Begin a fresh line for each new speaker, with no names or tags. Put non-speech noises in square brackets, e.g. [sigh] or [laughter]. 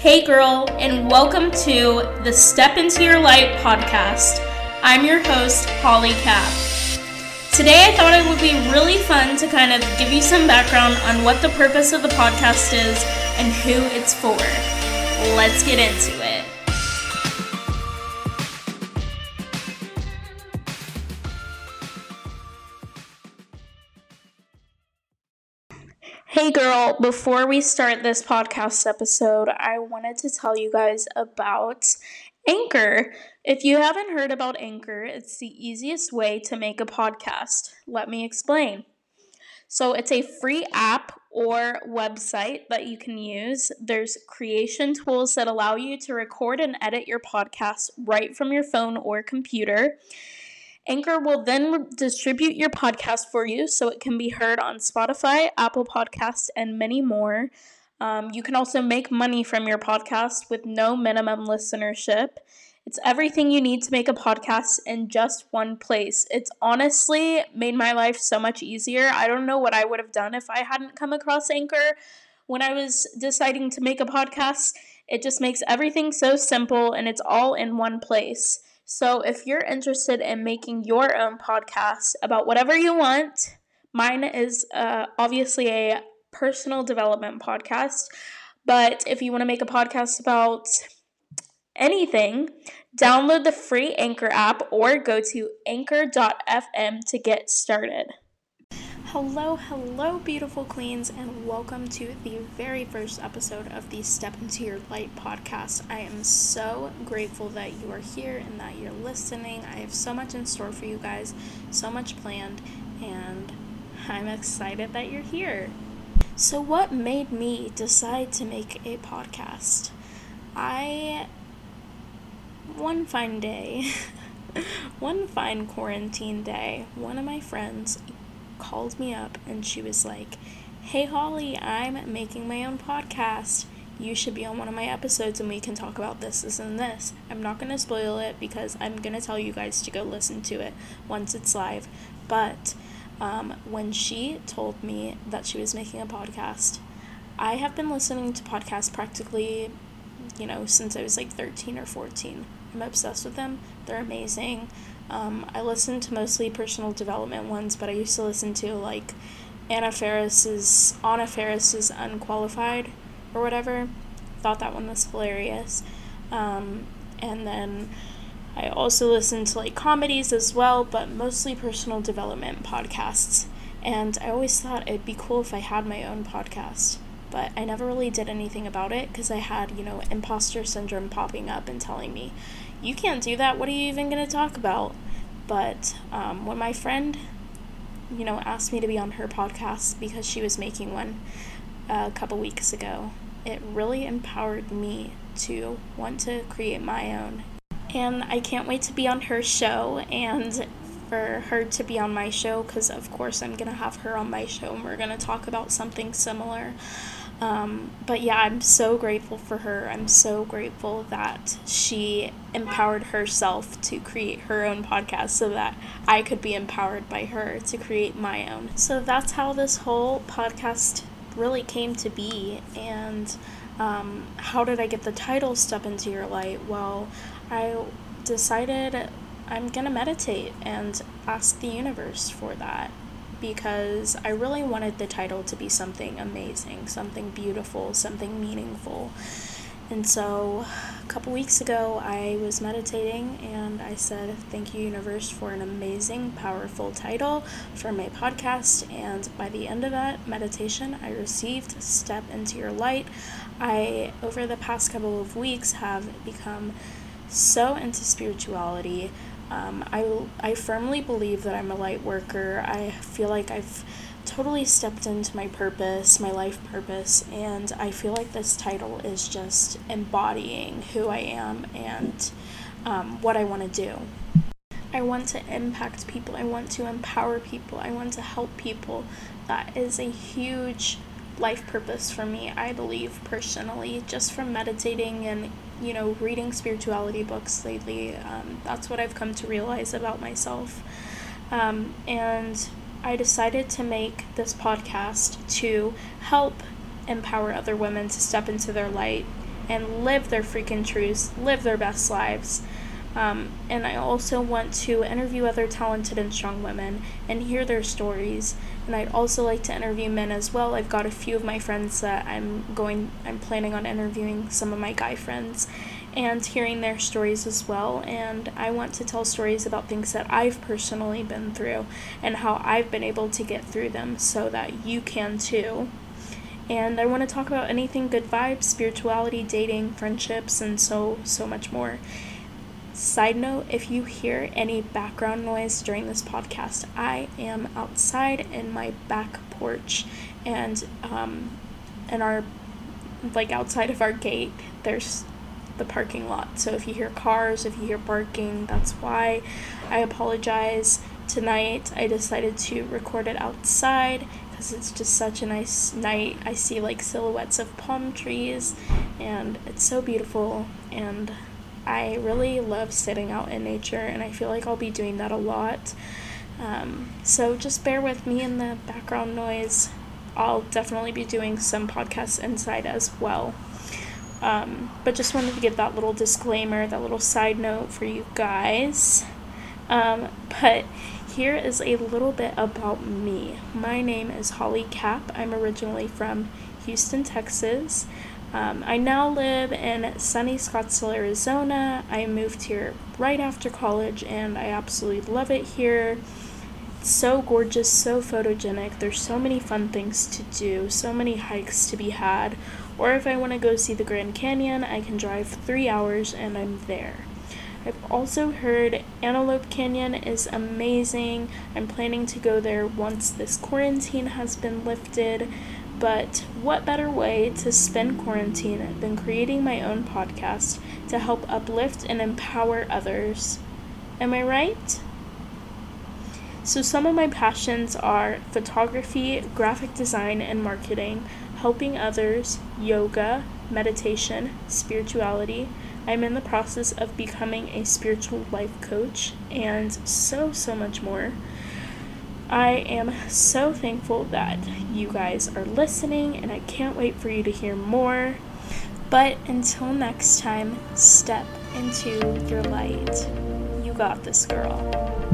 Hey, girl, and welcome to the Step Into Your Light podcast. I'm your host, Holly Kapp. Today, I thought it would be really fun to kind of give you some background on what the purpose of the podcast is and who it's for. Let's get into it. Girl, before we start this podcast episode, I wanted to tell you guys about Anchor. If you haven't heard about Anchor, it's the easiest way to make a podcast. Let me explain. So, it's a free app or website that you can use. There's creation tools that allow you to record and edit your podcast right from your phone or computer. Anchor will then distribute your podcast for you so it can be heard on Spotify, Apple Podcasts, and many more. Um, you can also make money from your podcast with no minimum listenership. It's everything you need to make a podcast in just one place. It's honestly made my life so much easier. I don't know what I would have done if I hadn't come across Anchor when I was deciding to make a podcast. It just makes everything so simple and it's all in one place. So if you're interested in making your own podcast about whatever you want, mine is uh, obviously a personal development podcast. But if you want to make a podcast about anything, download the free Anchor app or go to anchor.fm to get started. Hello, hello, beautiful queens, and welcome to the very first episode of the Step Into Your Light podcast. I am so grateful that you are here and that you're listening. I have so much in store for you guys, so much planned, and I'm excited that you're here. So, what made me decide to make a podcast? I, one fine day, [laughs] one fine quarantine day, one of my friends called me up and she was like, Hey Holly, I'm making my own podcast. You should be on one of my episodes and we can talk about this, this, and this. I'm not going to spoil it because I'm going to tell you guys to go listen to it once it's live. But um, when she told me that she was making a podcast, I have been listening to podcasts practically, you know, since I was like 13 or 14. I'm obsessed with them. They're amazing. Um, I listen to mostly personal development ones, but I used to listen to like Anna Faris's Anna Faris's Unqualified or whatever. Thought that one was hilarious. Um, and then I also listen to like comedies as well, but mostly personal development podcasts. And I always thought it'd be cool if I had my own podcast but I never really did anything about it because I had, you know, imposter syndrome popping up and telling me, you can't do that. What are you even going to talk about? But um, when my friend, you know, asked me to be on her podcast because she was making one a couple weeks ago, it really empowered me to want to create my own. And I can't wait to be on her show and for her to be on my show because, of course, I'm going to have her on my show and we're going to talk about something similar. Um, but yeah, I'm so grateful for her. I'm so grateful that she empowered herself to create her own podcast so that I could be empowered by her to create my own. So that's how this whole podcast really came to be. And um, how did I get the title Step Into Your Light? Well, I decided I'm gonna meditate and ask the universe for that because I really wanted the title to be something amazing, something beautiful, something meaningful. And so a couple weeks ago, I was meditating and I said, Thank you, universe, for an amazing, powerful title for my podcast. And by the end of that meditation, I received Step into Your Light. I, over the past couple of weeks, have become so into spirituality. Um, I, I firmly believe that I'm a light worker. I feel like I've totally stepped into my purpose, my life purpose, and I feel like this title is just embodying who I am and um, what I want to do. I want to impact people, I want to empower people, I want to help people. That is a huge life purpose for me, I believe personally, just from meditating and you know, reading spirituality books lately. Um, that's what I've come to realize about myself. Um, and I decided to make this podcast to help empower other women to step into their light and live their freaking truths, live their best lives. Um, and I also want to interview other talented and strong women and hear their stories. And I'd also like to interview men as well. I've got a few of my friends that I'm going, I'm planning on interviewing some of my guy friends and hearing their stories as well. And I want to tell stories about things that I've personally been through and how I've been able to get through them so that you can too. And I want to talk about anything good vibes, spirituality, dating, friendships, and so, so much more. Side note if you hear any background noise during this podcast, I am outside in my back porch and um, in our like outside of our gate there's the parking lot. So if you hear cars, if you hear barking, that's why. I apologize. Tonight I decided to record it outside because it's just such a nice night. I see like silhouettes of palm trees and it's so beautiful and I really love sitting out in nature and I feel like I'll be doing that a lot. Um, so just bear with me in the background noise. I'll definitely be doing some podcasts inside as well. Um, but just wanted to give that little disclaimer, that little side note for you guys. Um, but here is a little bit about me. My name is Holly Kapp. I'm originally from Houston, Texas. Um, I now live in sunny Scottsdale, Arizona. I moved here right after college and I absolutely love it here. It's so gorgeous, so photogenic. There's so many fun things to do, so many hikes to be had. Or if I want to go see the Grand Canyon, I can drive three hours and I'm there. I've also heard Antelope Canyon is amazing. I'm planning to go there once this quarantine has been lifted. But what better way to spend quarantine than creating my own podcast to help uplift and empower others? Am I right? So, some of my passions are photography, graphic design, and marketing helping others, yoga, meditation, spirituality. I'm in the process of becoming a spiritual life coach and so, so much more. I am so thankful that you guys are listening and I can't wait for you to hear more. But until next time, step into your light. You got this, girl.